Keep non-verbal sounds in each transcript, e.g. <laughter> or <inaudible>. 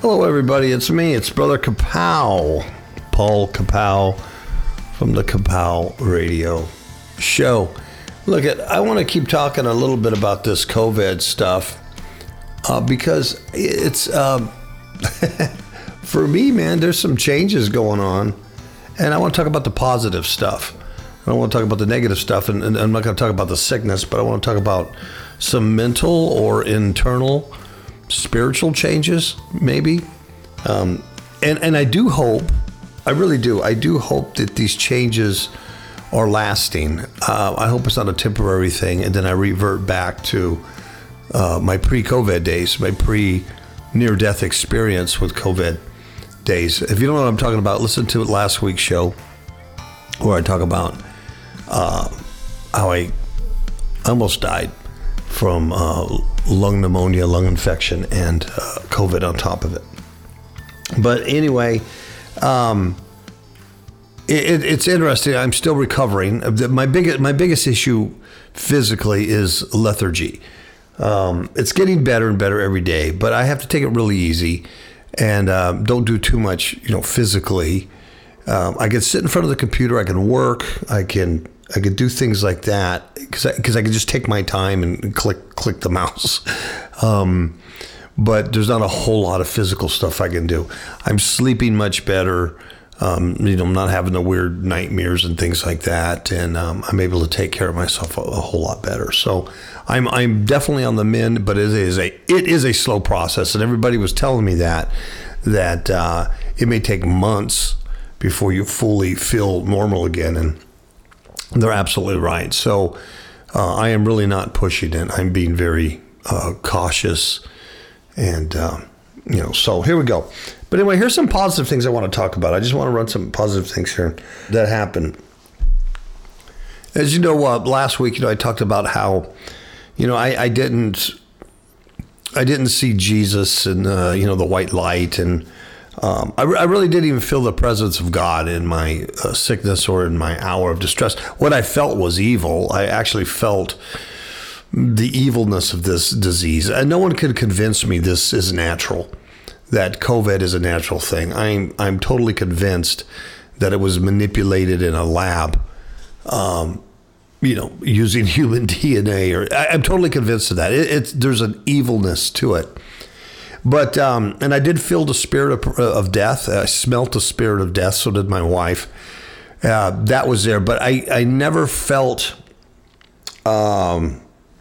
Hello, everybody. It's me. It's Brother Kapow, Paul Kapow from the Kapow Radio Show. Look, at I want to keep talking a little bit about this COVID stuff uh, because it's um, <laughs> for me, man. There's some changes going on, and I want to talk about the positive stuff. I don't want to talk about the negative stuff, and, and I'm not going to talk about the sickness, but I want to talk about some mental or internal spiritual changes, maybe. Um, and and I do hope, I really do, I do hope that these changes are lasting. Uh, I hope it's not a temporary thing, and then I revert back to uh, my pre-COVID days, my pre-near-death experience with COVID days. If you don't know what I'm talking about, listen to last week's show where I talk about uh, how I almost died from uh, lung pneumonia, lung infection, and uh, COVID on top of it. But anyway, um, it, it's interesting. I'm still recovering. My biggest my biggest issue physically is lethargy. Um, it's getting better and better every day, but I have to take it really easy and um, don't do too much, you know, physically. Um, I can sit in front of the computer. I can work. I can I could do things like that because I, cause I could just take my time and click click the mouse. <laughs> Um, but there's not a whole lot of physical stuff I can do. I'm sleeping much better. Um, you know, I'm not having the weird nightmares and things like that, and um, I'm able to take care of myself a, a, whole lot better. So I'm I'm definitely on the mend, but it is a it is a slow process, and everybody was telling me that that uh, it may take months before you fully feel normal again, and they're absolutely right. So uh, I am really not pushing it. I'm being very uh, cautious, and uh, you know. So here we go. But anyway, here's some positive things I want to talk about. I just want to run some positive things here that happened. As you know, uh, last week, you know, I talked about how, you know, I, I didn't, I didn't see Jesus and uh, you know the white light and um, I, I, really didn't even feel the presence of God in my uh, sickness or in my hour of distress. What I felt was evil. I actually felt the evilness of this disease. And no one could convince me this is natural, that COVID is a natural thing. I'm, I'm totally convinced that it was manipulated in a lab. Um, you know, using <laughs> human DNA, or I, am totally convinced of that. It, it's there's an evilness to it. But um, and I did feel the spirit of, of, death. I smelt the spirit of death. So did my wife. Uh, that was there, but I I never felt um,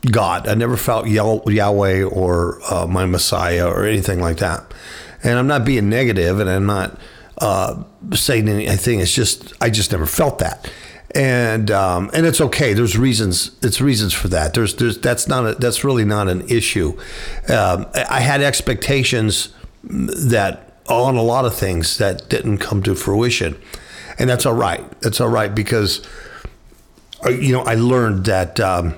God. I never felt Yahweh or uh, my Messiah or anything like that. And I'm not being negative, and I'm not uh, saying anything. It's just I just never felt that and um, and it's okay. There's reasons. It's reasons for that. There's there's that's not a, that's really not an issue. Um, I had expectations that on a lot of things that didn't come to fruition, and that's all right. That's all right because uh, you know I learned that um,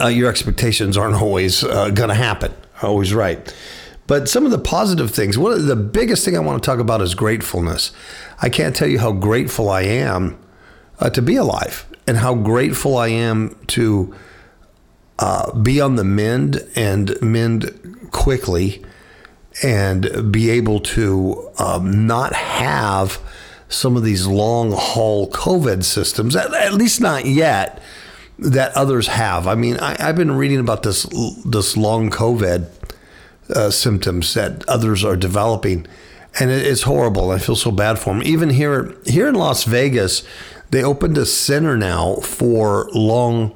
uh, your expectations aren't <laughs> always uh, going to happen. Always right. But some of the positive things, one of the biggest thing I want to talk about is gratefulness. I can't tell you how grateful I am uh, to be alive and how grateful I am to uh, be on the mend and mend quickly and be able to um, not have some of these long haul COVID systems, at, at, least not yet, that others have. I mean, I, have been reading about this this long COVID uh, symptoms that others are developing, and it, it's horrible. I feel so bad for them. Even here here in Las Vegas, they opened a center now for long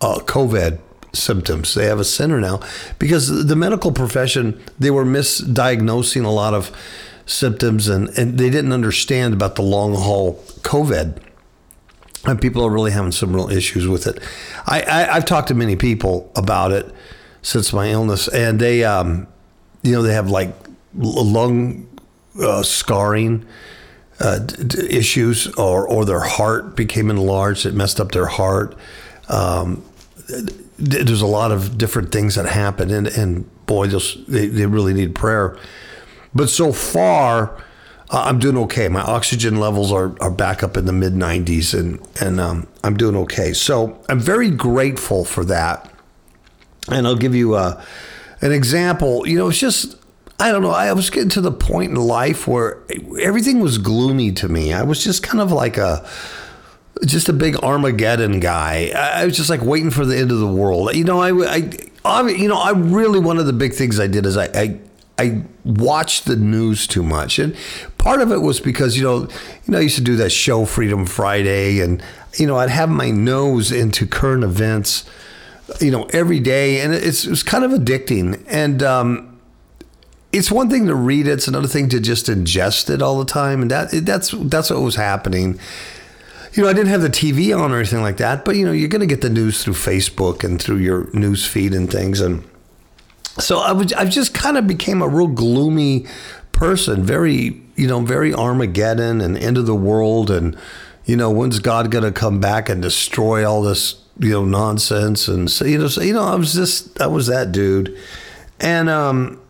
uh, COVID symptoms. They have a center now because the medical profession they were misdiagnosing a lot of symptoms and, and they didn't understand about the long haul COVID. And people are really having some real issues with it. I, I have talked to many people about it since my illness, and they um, you know they have like lung uh, scarring uh, d- issues or, or their heart became enlarged. It messed up their heart. Um, there's a lot of different things that happen, and, and boy, they, they really need prayer. But so far, I'm doing okay. My oxygen levels are, are back up in the mid 90s, and, and um, I'm doing okay. So I'm very grateful for that. And I'll give you uh, an example. You know, it's just I don't know. I was getting to the point in life where everything was gloomy to me. I was just kind of like a just a big Armageddon guy. I was just like waiting for the end of the world. You know, I, I, I you know, I really one of the big things I did is I, I I watched the news too much, and part of it was because you know, you know, I used to do that show Freedom Friday, and you know, I'd have my nose into current events, you know, every day, and it's it was kind of addicting. And um, it's one thing to read it; it's another thing to just ingest it all the time, and that that's that's what was happening. You know, I didn't have the TV on or anything like that, but you know, you're going to get the news through Facebook and through your news feed and things, and so I was I just kind of became a real gloomy person, very you know very Armageddon and end of the world, and you know when's God going to come back and destroy all this you know nonsense and so you know so, you know I was just I was that dude, and um,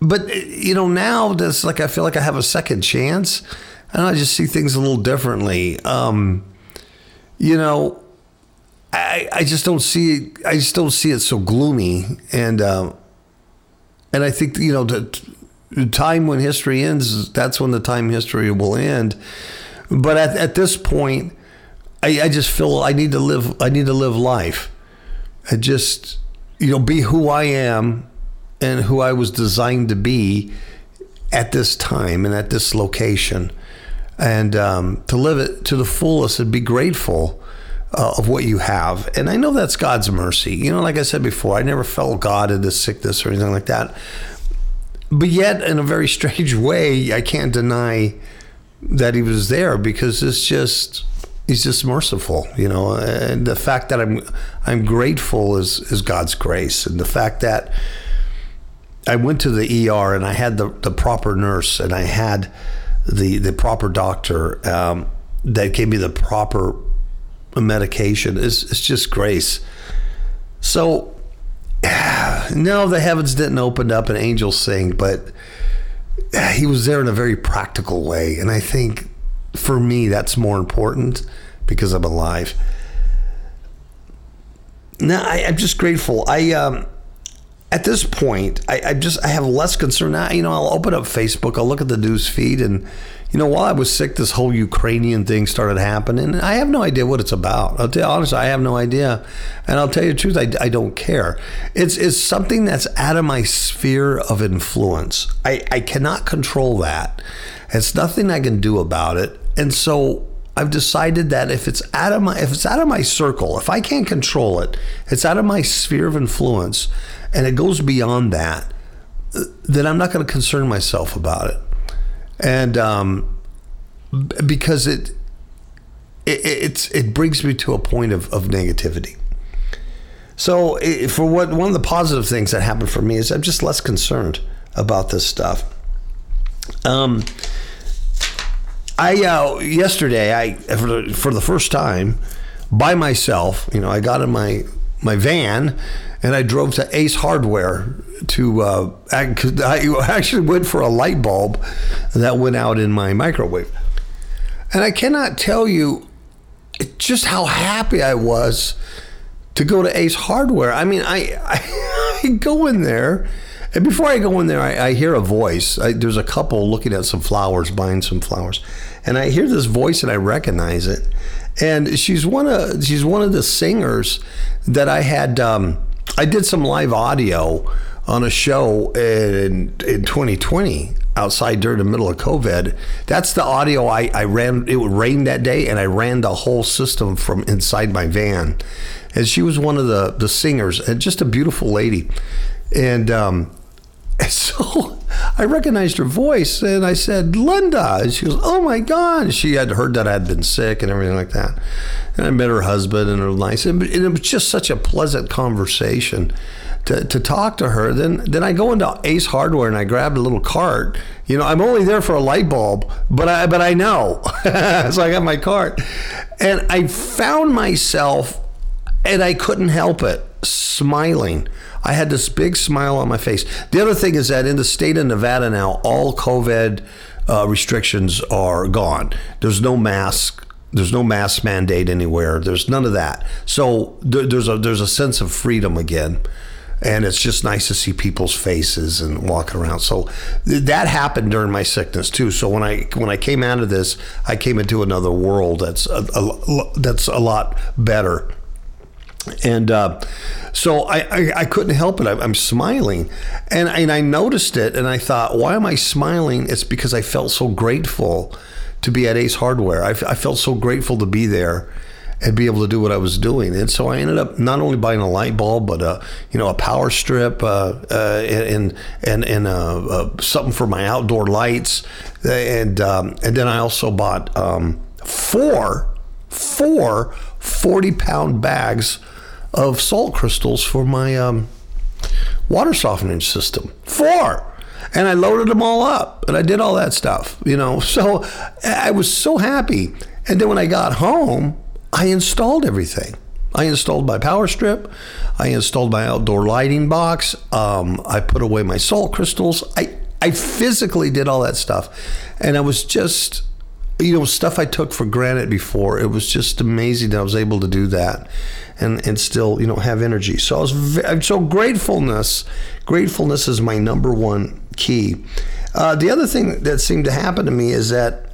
but you know now that's like I feel like I have a second chance, and I just see things a little differently. Um, you know I, I just don't see I just don't see it so gloomy and uh, and I think you know the, the time when history ends that's when the time history will end but at, at this point I, I just feel I need to live I need to live life I just you know be who I am and who I was designed to be at this time and at this location and um, to live it to the fullest and be grateful uh, of what you have. And I know that's God's mercy. You know, like I said before, I never felt God in this sickness or anything like that. But yet, in a very <laughs> strange way, I can't deny that He was there because it's just He's just merciful, you know. And the fact that I'm I'm grateful is is God's grace, and the fact that I went to the ER and I had the, the proper nurse and I had the the proper doctor um, that gave me the proper medication. It's, it's just grace. So, <sighs> no, the heavens didn't open up and angels sing, but he was there in a very practical way. And I think for me, that's more important because I'm alive. Now, I, am just grateful. I, um, at this point, I, I just I have less concern now. You know, I'll open up Facebook, I'll look at the news feed, and you know, while I was sick, this whole Ukrainian thing started happening. I have no idea what it's about. I'll tell you honestly, I have no idea. And I'll tell you the truth, I, I don't care. It's, it's something that's out of my sphere of influence. I, I cannot control that. It's nothing I can do about it. And so I've decided that if it's out of my if it's out of my circle, if I can't control it, it's out of my sphere of influence and it goes beyond that, then I'm not going to concern myself about it and um, because it, it it's it brings me to a point of, of negativity. So for what one of the positive things that happened for me is I'm just less concerned about this stuff. Um, I uh, yesterday I for the, for the first time by myself, you know, I got in my my van and I drove to Ace Hardware to. Uh, I, <laughs> actually went for a light bulb that went out in my microwave, and I cannot tell you just how happy I was to go to Ace Hardware. I mean, I I, <laughs> I go in there. And before I go in there, I, I hear a voice. I, there's a couple looking at some flowers, buying some flowers, and I hear this voice and I recognize it. And she's one of she's one of the singers that I had. Um, I did some live audio on a show in, in 2020 outside during the middle of COVID. That's the audio I, I ran. It rained that day, and I ran the whole system from inside my van. And she was one of the the singers, and just a beautiful lady. And um, <laughs> so I recognized her voice, and I said, "Linda." And she goes, "Oh my God!" She had heard that I had been sick and everything like that. And I met her husband, and was nice. And it was just such a pleasant conversation to, to talk to her. Then then I go into Ace Hardware and I grab a little cart. You know, I'm only there for a light bulb, but I but I know. <laughs> so I got my cart, and I found myself, and I couldn't help it, smiling. I had this big smile on my face. The other thing is that in the state of Nevada now, all COVID uh, restrictions are gone. There's no mask there's no mask mandate anywhere. There's none of that. So there's a there's a sense of freedom again. and it's just nice to see people's faces and walking around. So th- that happened during my sickness too. So when I when I came out of this, I came into another world that's a, a that's a lot better. And uh, so I, I, I, couldn't help it. I, am smiling, and and I noticed it, and I thought, why am I smiling? It's because I felt so grateful to be at Ace Hardware. I, I felt so grateful to be there and be able to do what I was doing. And so I ended up not only buying a light bulb, but a you know a power strip uh, uh, and and and uh, uh something for my outdoor lights, and um, and then I also bought um, four four 40 pound bags of salt crystals for my um, water softening system. Four and I loaded them all up and I did all that stuff, you know. <laughs> So I was so happy. And then when I got home, I installed everything. I installed my power strip. I installed my outdoor lighting box. Um, I put away my salt crystals. I, I physically did all that stuff. And I was just, you know, stuff I took for granted before. It was just amazing that I was able to do that and, and still, you know, have energy. So I was, very, so gratefulness, gratefulness is my number one key. Uh, the other thing that seemed to happen to me is that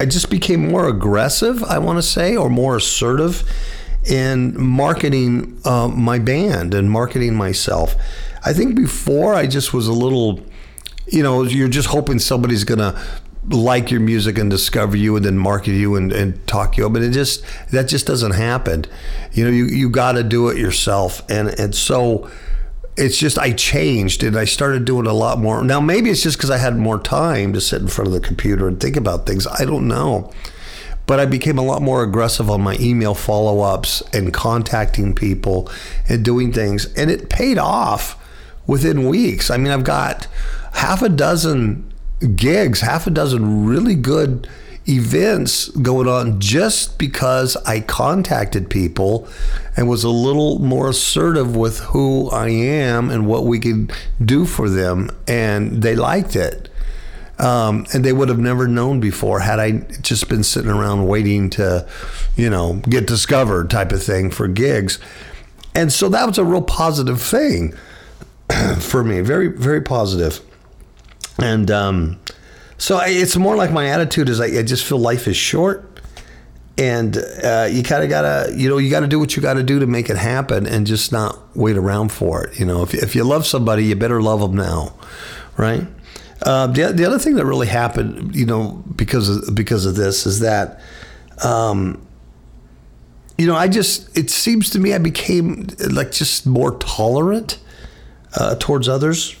I just became more aggressive, I want to say, or more assertive in marketing uh, my band and marketing myself. I think before I just was a little, you know, you're just hoping somebody's to like your music and discover you and then market you and, and talk you up. But it just, that just doesn't happen. You know, you, you got to do it yourself. And, and so, it's just I changed and I started doing a lot more. Now maybe it's just because I had more time to sit in front of the computer and think about things. I don't know. But I became a lot more aggressive on my email follow ups and contacting people and doing things. And it paid off within weeks. I mean, I've got half a dozen gigs, half a dozen really good events going on just because I contacted people and was a little more assertive with who I am and what we could do for them. And they liked it. Um, and they would have never known before had I just been sitting around waiting to, you know, get discovered type of thing for gigs. And so that was a real positive thing <clears throat> for me. Very, very positive. And, um, so I, it's more like my attitude is I, I just feel life is short. And uh, you kind of gotta you know you gotta do what you gotta do to make it happen and just not wait around for it. You know if, if you love somebody you better love them now right? Uh, the, the other thing that really happened you know because of, because of this is that um, you know i just it seems to me i became like just more tolerant uh, towards others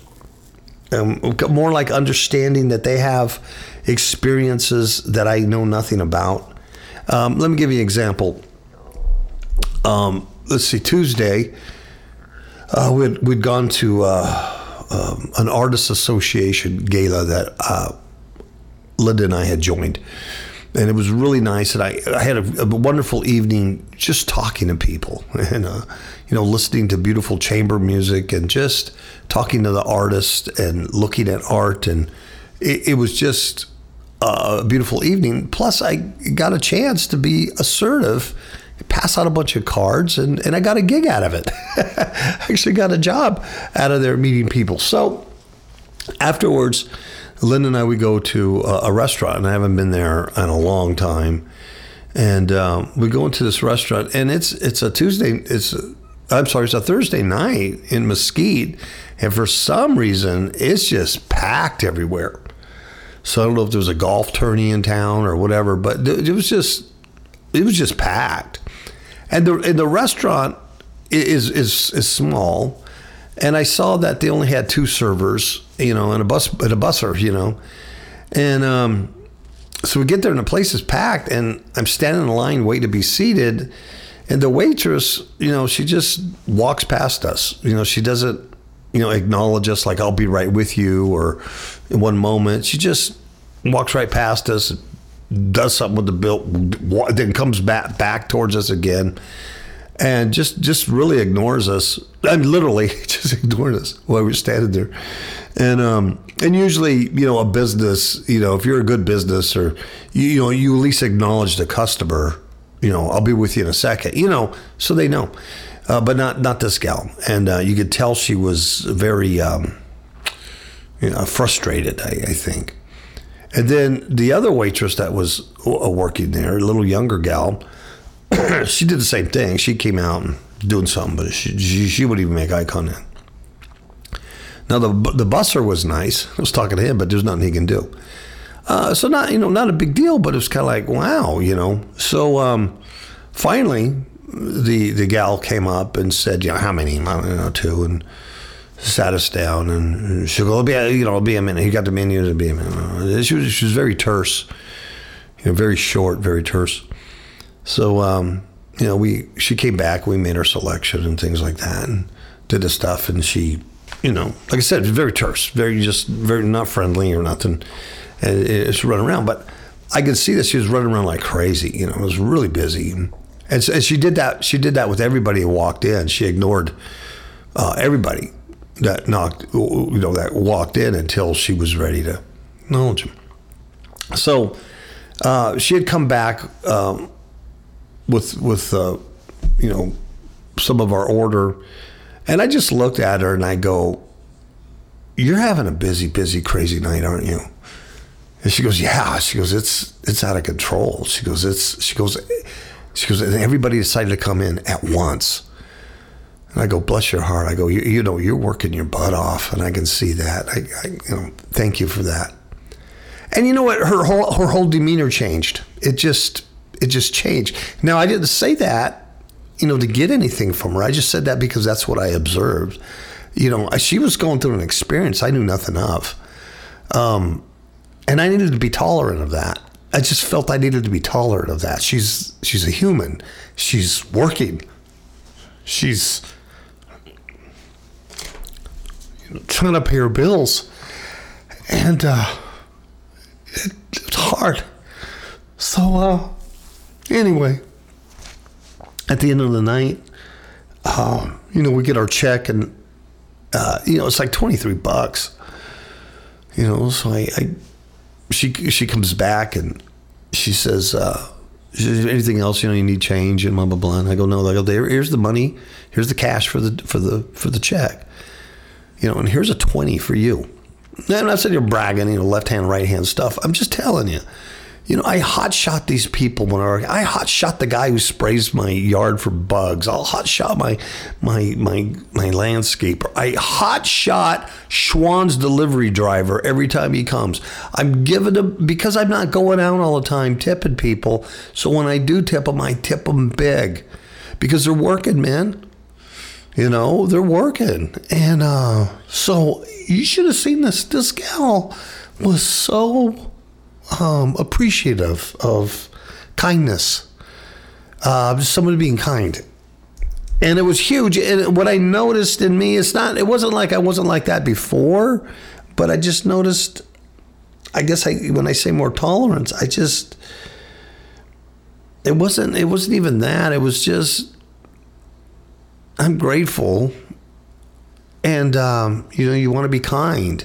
um, more like understanding that they have experiences that I know nothing about. Um, let me give you an example. Um, let's see, Tuesday, uh, we'd, we'd gone to uh, um, an artists association gala that uh, Linda and I had joined. And it was really nice, and I, I had a, a wonderful evening just talking to people <laughs> and uh, you know listening to beautiful chamber music and just talking to the artist and looking at art, and it, it was just a beautiful evening. Plus, I got a chance to be assertive pass out a bunch of cards and, and I got a gig out of it. <laughs> I actually got a job out of there meeting people. So afterwards, Lynn and I, we go to a, a restaurant, and I haven't been there in a long time. And um, we go into this restaurant, and it's it's a Tuesday. It's I'm sorry, it's a Thursday night in Mesquite, and for some reason, it's just packed everywhere. So I don't know if there was a golf tourney in town or whatever, but it was just it was just packed. And the and the restaurant is is is small, and I saw that they only had two servers, you know, and a bus and a busser, you know, and um, so we get there and the place is packed, and I'm standing in line waiting to be seated, and the waitress, you know, she just walks past us, you know, she doesn't, you know, acknowledge us like I'll be right with you, or in one moment. She just walks right past us, does something with the bill, then comes back back towards us again and just just really ignores us. I mean, literally <laughs> just ignores us while we're standing there. And um, and usually, you know, a business, you know, if you're a good business or you, you know, you at least acknowledge the customer. You know, I'll be with you in a second. You know, so they know. uh, but not not this gal. And uh, you could tell she was very um, you know, frustrated. I, I, think. And then the other waitress that was uh, working there, a little younger gal, <clears throat> she did the same thing. She came out and doing something, but she, she, she wouldn't even make eye contact. Now the the busser was nice. I was talking to him, but there's nothing he can do. Uh, so not you know not a big deal, but it was kind of like wow, you know. So um, finally, the the gal came up and said, you know, how many? I don't know, two, and sat us down, and she go, be you know, it'll be a minute. He got the menu to be a minute. She was she was very terse, you know, very short, very terse. So um, you know, we she came back, we made her selection and things like that, and did the stuff, and she, you know, like I said, very terse, very just very not friendly or nothing and it's running around. But I could see that she was running around like crazy. You know, it was really busy, and, so, and she did that. She did that with everybody who walked in. She ignored uh, everybody that knocked, you know, that walked in until she was ready to acknowledge him. So uh, she had come back um, with with uh, you know some of our order, and I just looked at her and I go, "You're having a busy, busy, crazy night, aren't you?" And she goes, yeah. She goes, it's it's out of control. She goes, it's she goes, she goes, and everybody decided to come in at once. And I go, bless your heart. I go, you, you know, you're working your butt off, and I can see that. I, I, you know, thank you for that. And you know what? Her whole her whole demeanor changed. It just it just changed. Now I didn't say that, you know, to get anything from her. I just said that because that's what I observed. You know, she was going through an experience I knew nothing of. Um, and I needed to be tolerant of that. I just felt I needed to be tolerant of that. She's she's a human. She's working. She's you know, trying to pay her bills, and uh, it, it's hard. So uh, anyway, at the end of the night, uh, you know, we get our check, and uh, you know, it's like twenty three bucks. You know, so I, I she she comes back and she says, uh, anything else you know you need change and blah blah blah. And I go, no. I go. Here's the money. Here's the cash for the for the for the check. You know, and here's a twenty for you. And I'm not saying you're bragging, you know, left hand, right hand stuff. I'm just telling you. You know, I hot shot these people when I, I hot shot the guy who sprays my yard for bugs. I'll hot shot my my my my landscaper. I hot shot Schwan's delivery driver every time he comes. I'm giving him because I'm not going out all the time tipping people. So when I do tip them, I tip them big because they're working, man. You know, they're working, and uh, so you should have seen this. This gal was so um, appreciative of kindness, uh, someone being kind. And it was huge. And what I noticed in me, it's not, it wasn't like I wasn't like that before, but I just noticed, I guess I, when I say more tolerance, I just, it wasn't, it wasn't even that. It was just, I'm grateful. And, um, you know, you want to be kind.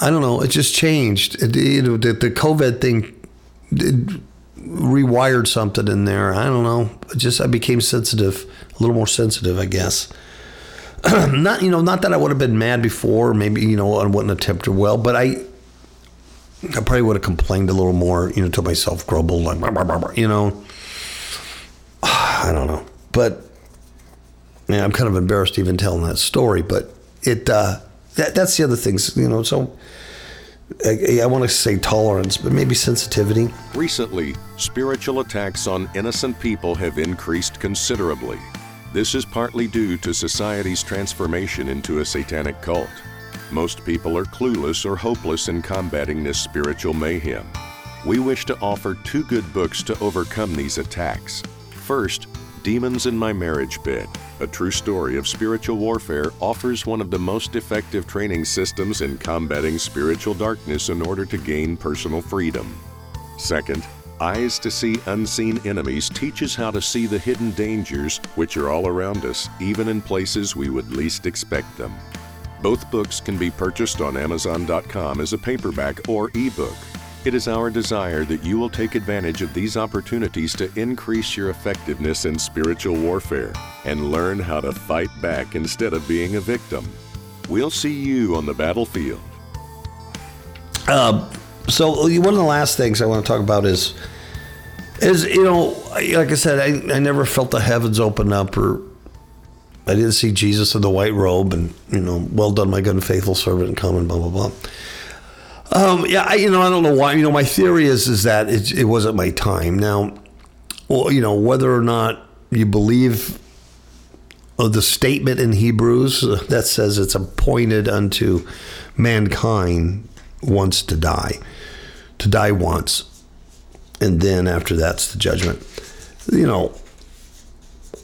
I don't know. It just changed. It, you know, the, the COVID thing rewired something in there. I don't know. It just I became sensitive, a little more sensitive, I guess. <clears throat> not you know, not that I would have been mad before. Maybe you know I wouldn't have tempted well, but I, I probably would have complained a little more. You know, to myself, grumbled like, you know. <sighs> I don't know, but yeah, I'm kind of embarrassed even telling that story. But it uh, that that's the other things, you know. So I, I want to say tolerance, but maybe sensitivity. Recently, spiritual attacks on innocent people have increased considerably. This is partly due to society's transformation into a satanic cult. Most people are clueless or hopeless in combating this spiritual mayhem. We wish to offer two good books to overcome these attacks. First, Demons in My Marriage Bed, a true story of spiritual warfare, offers one of the most effective training systems in combating spiritual darkness in order to gain personal freedom. Second, Eyes to See Unseen Enemies teaches how to see the hidden dangers which are all around us, even in places we would least expect them. Both books can be purchased on Amazon.com as a paperback or ebook. It is our desire that you will take advantage of these opportunities to increase your effectiveness in spiritual warfare and learn how to fight back instead of being a victim. We'll see you on the battlefield. Uh, so one of the last things I want to talk about is, is you know, like I said, I, I never felt the heavens open up, or I didn't see Jesus in the white robe, and you know, well done, my good and faithful servant, and come and blah blah blah. Um, yeah, I, you know, I don't know why. You know, my theory is is that it, it wasn't my time. Now, well, you know, whether or not you believe the statement in Hebrews that says it's appointed unto mankind once to die, to die once, and then after that's the judgment. You know,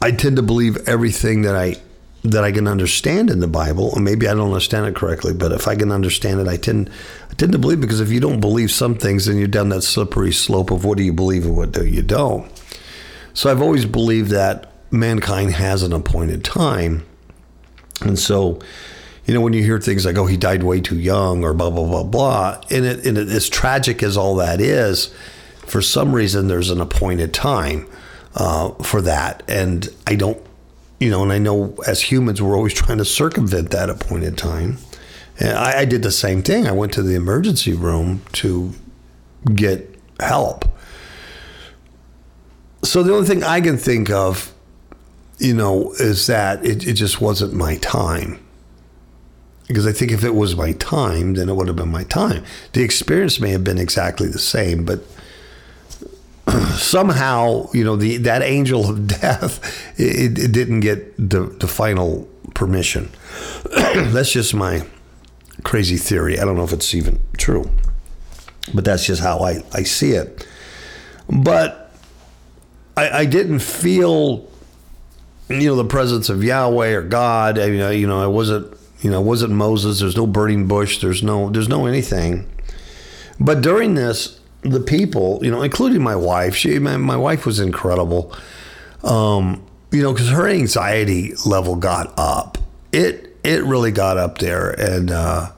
I tend to believe everything that I that I can understand in the Bible, and maybe I don't understand it correctly, but if I can understand it, I tend I tend to believe because if you don't believe some things, then you're down that slippery slope of what do you believe and what do you don't. So I've always believed that mankind has an appointed time. And so, you know, when you hear things like, oh, he died way too young or blah, blah, blah, blah, and, it, and it, as tragic as all that is, for some reason, there's an appointed time uh, for that. And I don't, you know, and I know as humans, we're always trying to circumvent that appointed time. And I, I did the same thing. I went to the emergency room to get help. So the only thing I can think of, you know, is that it, it just wasn't my time. Because I think if it was my time, then it would have been my time. The experience may have been exactly the same, but somehow, you know, the that angel of death, <laughs> it, it didn't get the, the final permission. <clears throat> that's just my crazy theory. I don't know if it's even true, but that's just how I, I see it. But I, I didn't feel, you know, the presence of Yahweh or God. I mean, you know, I wasn't, you know, wasn't Moses. There's no burning bush. There's no, there's no anything. But during this, the people, you know, including my wife, she, my, my wife was incredible. Um, you know, because her anxiety level got up. It, it really got up there, and uh,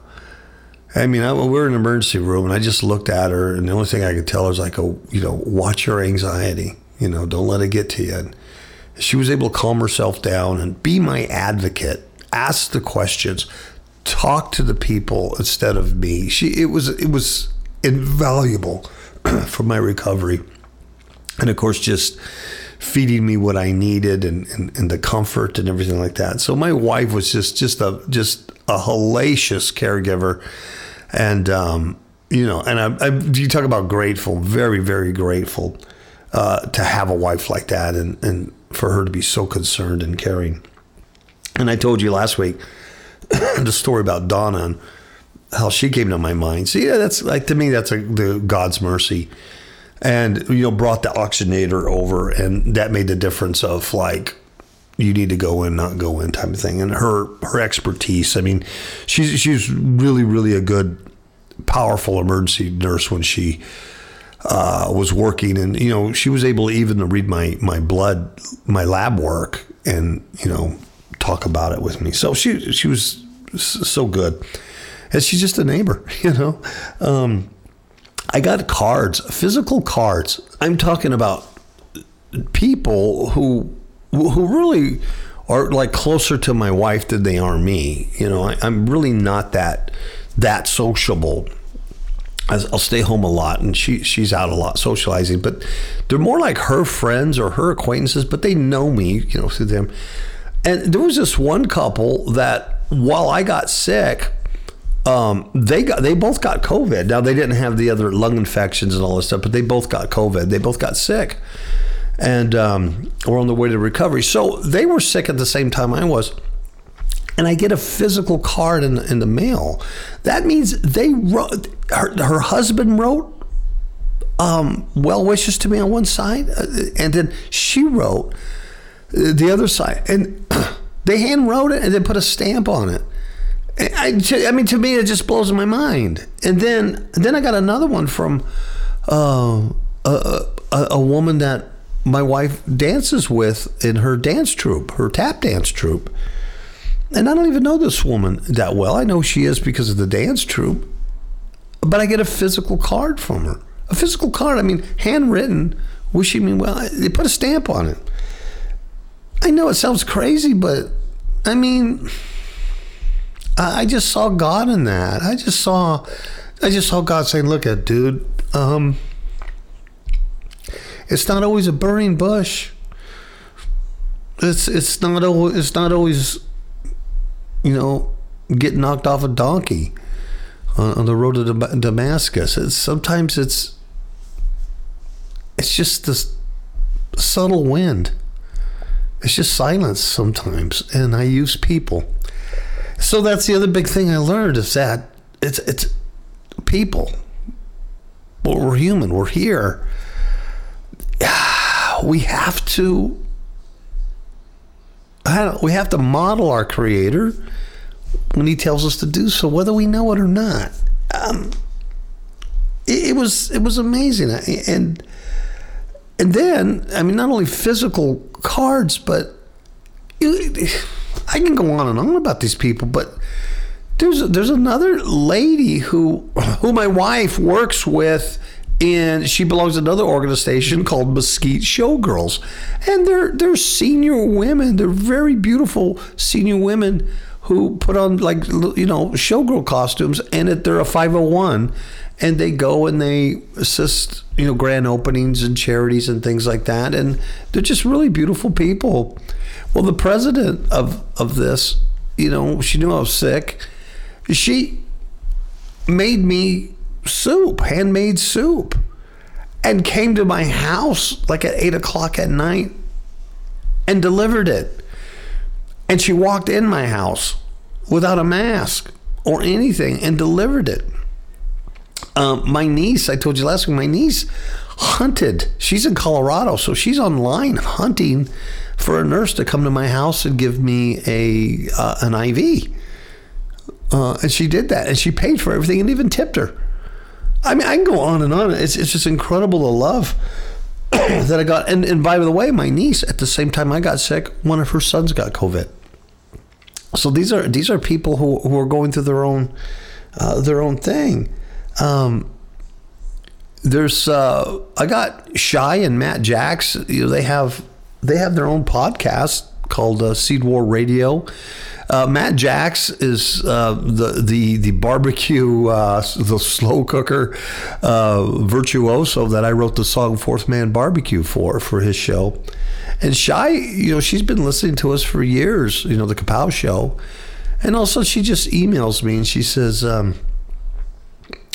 I mean, I, we were in an emergency room, and I just looked at her, and the only thing I could tell her is like, "Oh, you know, watch your anxiety. You know, don't let it get to you." And she was able to calm herself down and be my advocate, ask the questions, talk to the people instead of me. She, it was, it was invaluable <clears throat> for my recovery, and of course, just feeding me what I needed and, and, and the comfort and everything like that. So my wife was just just a just a hellacious caregiver, and um, you know, and I, I, you talk about grateful, very very grateful uh, to have a wife like that, and and for her to be so concerned and caring. And I told you last week <coughs> the story about Donna and how she came to my mind. So yeah, that's like to me that's a, the God's mercy. And you know brought the oxygenator over and that made the difference of like you need to go in not go in type of thing. And her her expertise i mean she's she's really really a good powerful emergency nurse when she uh, was working. And you know she was able even to read my my blood my lab work and you know talk about it with me. So she she was so good and she's just a neighbor <laughs> you know um, I got cards, physical cards. I'm talking about people who who really are like closer to my wife than they are me. You know, I, am really not that that sociable. I'll stay home a lot, and she she's out a lot socializing. But they're more like her friends or her acquaintances, but they know me, you know, through them. And there was this one couple that while I got sick, um, they got they both got COVID. Now they didn't have the other lung infections and all this stuff, but they both got COVID. They both got sick, and um, were on the way to recovery. So they were sick at the same time I was. And I get a physical card in, in the mail. That means they wrote. Her, her husband wrote um, well wishes to me on one side, uh, and then she wrote the other side, and <clears throat> they hand wrote it and then put a stamp on it. I, I mean, to me, it just blows my mind. And then, then I got another one from uh, a, a, a woman that my wife dances with in her dance troupe, her tap dance troupe. And I don't even know this woman that well. I know she is because of the dance troupe. But I get a physical card from her. A physical card, I mean, handwritten, wishing me well. They put a stamp on it. I know it sounds crazy, but I mean, I just saw God in that. I just saw, I just saw God saying, "Look at dude, um, it's not always a burning bush. It's it's not always it's not always, you know, get knocked off a donkey on, on the road to Dam- Damascus. It's sometimes it's it's just this subtle wind. It's just silence sometimes, and I use people. So that's the other big thing I learned is that it's it's people. Well, we're human. We're here. <sighs> We have to. We have to model our Creator when He tells us to do so, whether we know it or not. Um, it, it was it was amazing, and and then I mean, not only physical cards, but you- I can go on and on about these people, but there's there's another lady who who my wife works with and she belongs to another organization called Mesquite Showgirls. And they're they're senior women. They're very beautiful senior women who put on like you know showgirl costumes and they're a 501 and they go and they assist you know grand openings and charities and things like that and they're just really beautiful people well the president of of this you know she knew i was sick. She made me soup handmade soup and came to my house like at eight o'clock at night and delivered it. And she walked in my house without a mask or anything and delivered it. Um, my niece, I told you last week, my niece hunted. She's in Colorado, so she's online hunting for a nurse to come to my house and give me a uh, an IV. Uh, and she did that, and she paid for everything and even tipped her. I mean, I can go on and on. It's, it's just incredible the love <clears throat> that I got. And, and by the way, my niece, at the same time I got sick, one of her sons got COVID. So these are these are people who, who are going through their own uh, their own thing. Um, there's uh, I got Shy and Matt Jacks. You know, they have they have their own podcast called uh, Seed War Radio. Uh, Matt Jacks is uh, the the the barbecue uh, the slow cooker uh, virtuoso that I wrote the song Fourth Man Barbecue for for his show. And Shy, you know, she's been listening to us for years. You know, the Kapow Show, and also she just emails me and she says. Um,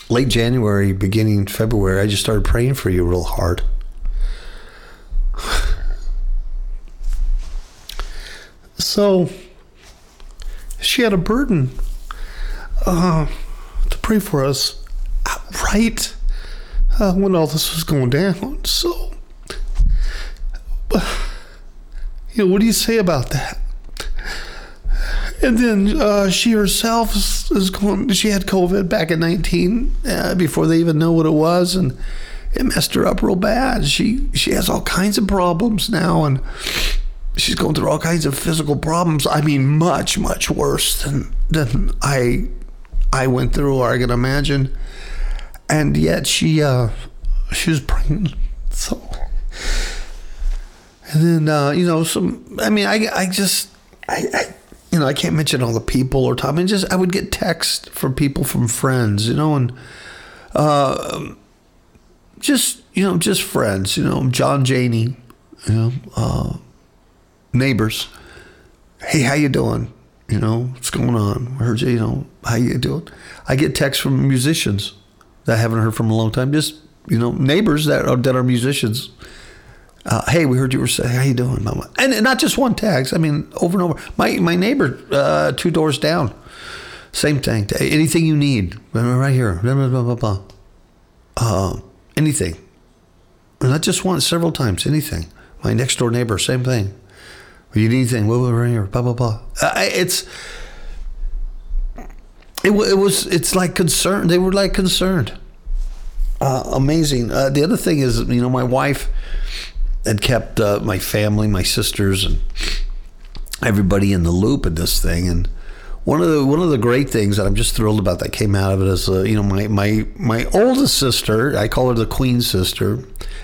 late January, beginning February, I just started praying for you real hard. So she had a burden uh, to pray for us right uh, when all this was going down. So, you know, what do you say about that? And then uh, she herself is, is going. She had COVID back in 19 uh, before they even know what it was, and it messed her up real bad. She she has all kinds of problems now, and she's going through all kinds of physical problems. I mean, much much worse than than I I went through, or I can imagine. And yet she uh, she was pregnant, so. And then uh, you know some. I mean, I I just I. I you know, I can't mention all the people or time. I mean, just I would get text from people from friends, you know, and uh, just you know, just friends, you know, John Janey, you know, uh, neighbors. Hey, how you doing? You know, what's going on? I heard you. You know, how you doing? I get texts from musicians that I haven't heard from a long time. Just you know, neighbors that are that are musicians. Uh, hey, we heard you were saying, how you doing, mama? And, not just one text. I mean, over and over. My my neighbor, uh, two doors down, same thing. Anything you need, right here. Blah blah blah. blah. Uh, anything. And not just once, several times. Anything. My next door neighbor, same thing. You need anything? Blah here. Blah blah blah. It's. It, it was. It's like concerned. They were like concerned. Uh, amazing. Uh, the other thing is, you know, my wife had kept uh, my family, my sisters, and everybody in the loop of this thing. And one of the one of the great things that I'm just thrilled about that came out of it is, uh, you know, my my my oldest sister, I call her the queen sister,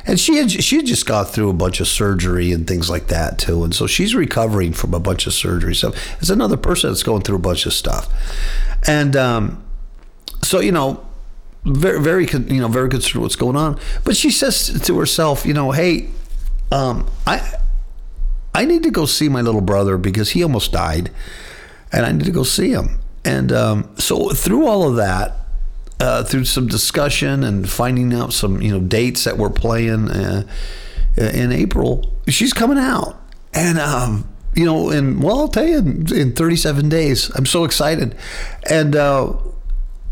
and she had she had just got through a bunch of surgery and things like that too, and so she's recovering from a bunch of surgery. So it's another person that's going through a bunch of stuff, and um, so you know, very very you know very concerned what's going on. But she says to herself, you know, hey, um, I I need to go see my little brother because he almost died and I need to go see him. And um, so through all of that, uh, through some discussion and finding out some you know dates that we're playing uh, in April, she's coming out, and um, you know, and well, I'll tell you, in, in 37 days, I'm so excited, and uh,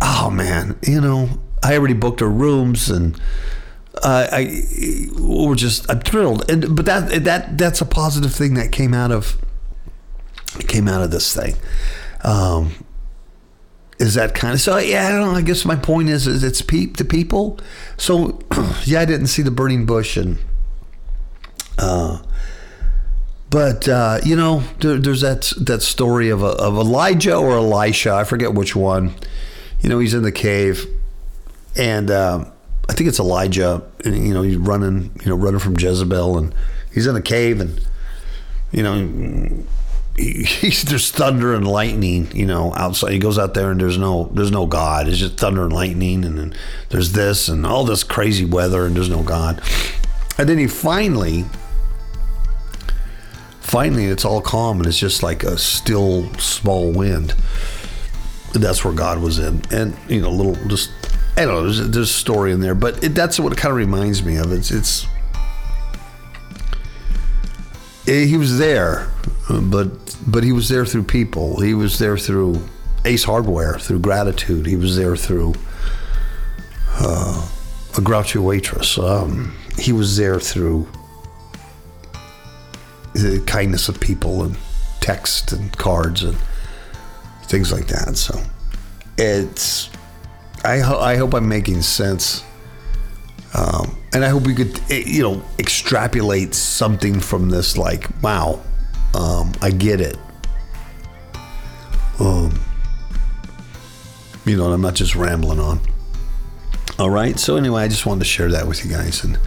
oh man, you know, I already booked her rooms and. Uh, I we're just I'm thrilled, and but that that that's a positive thing that came out of came out of this thing. Um, is that kind of so? Yeah, I don't know. I guess my point is, is it's peep to people. So <clears throat> yeah, I didn't see the burning bush, and uh, but uh, you know, there, there's that that story of a, of Elijah or Elisha. I forget which one. You know, he's in the cave, and um, I think it's Elijah. And, you know, he's running, you know, running from Jezebel, and he's in a cave, and you know he's there's thunder and lightning, you know, outside. He goes out there and there's no there's no God. It's just thunder and lightning, and then there's this and all this crazy weather, and there's no God. And then he finally, finally, it's all calm, and it's just like a still small wind. That's where God was in, and you know, little just I don't know. There's, there's a story in there, but it, that's what it kind of reminds me of. It's it's eh, he was there, but but he was there through people. He was there through Ace Hardware, through gratitude. He was there through uh, a grouchy waitress. Um, he was there through the kindness of people and text and cards and things like that. So it's I ho- I hope I'm making sense. Um, and I hope we could, eh, you know, extrapolate something from this. Like, wow, um, I get it. Um, you know, I'm not just rambling on. All right. So anyway, I just wanted to share that with you guys, and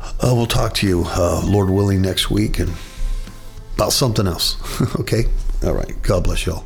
uh, we'll talk to you, uh, Lord willing, next week, and about something else. <laughs> okay. All right. God bless y'all.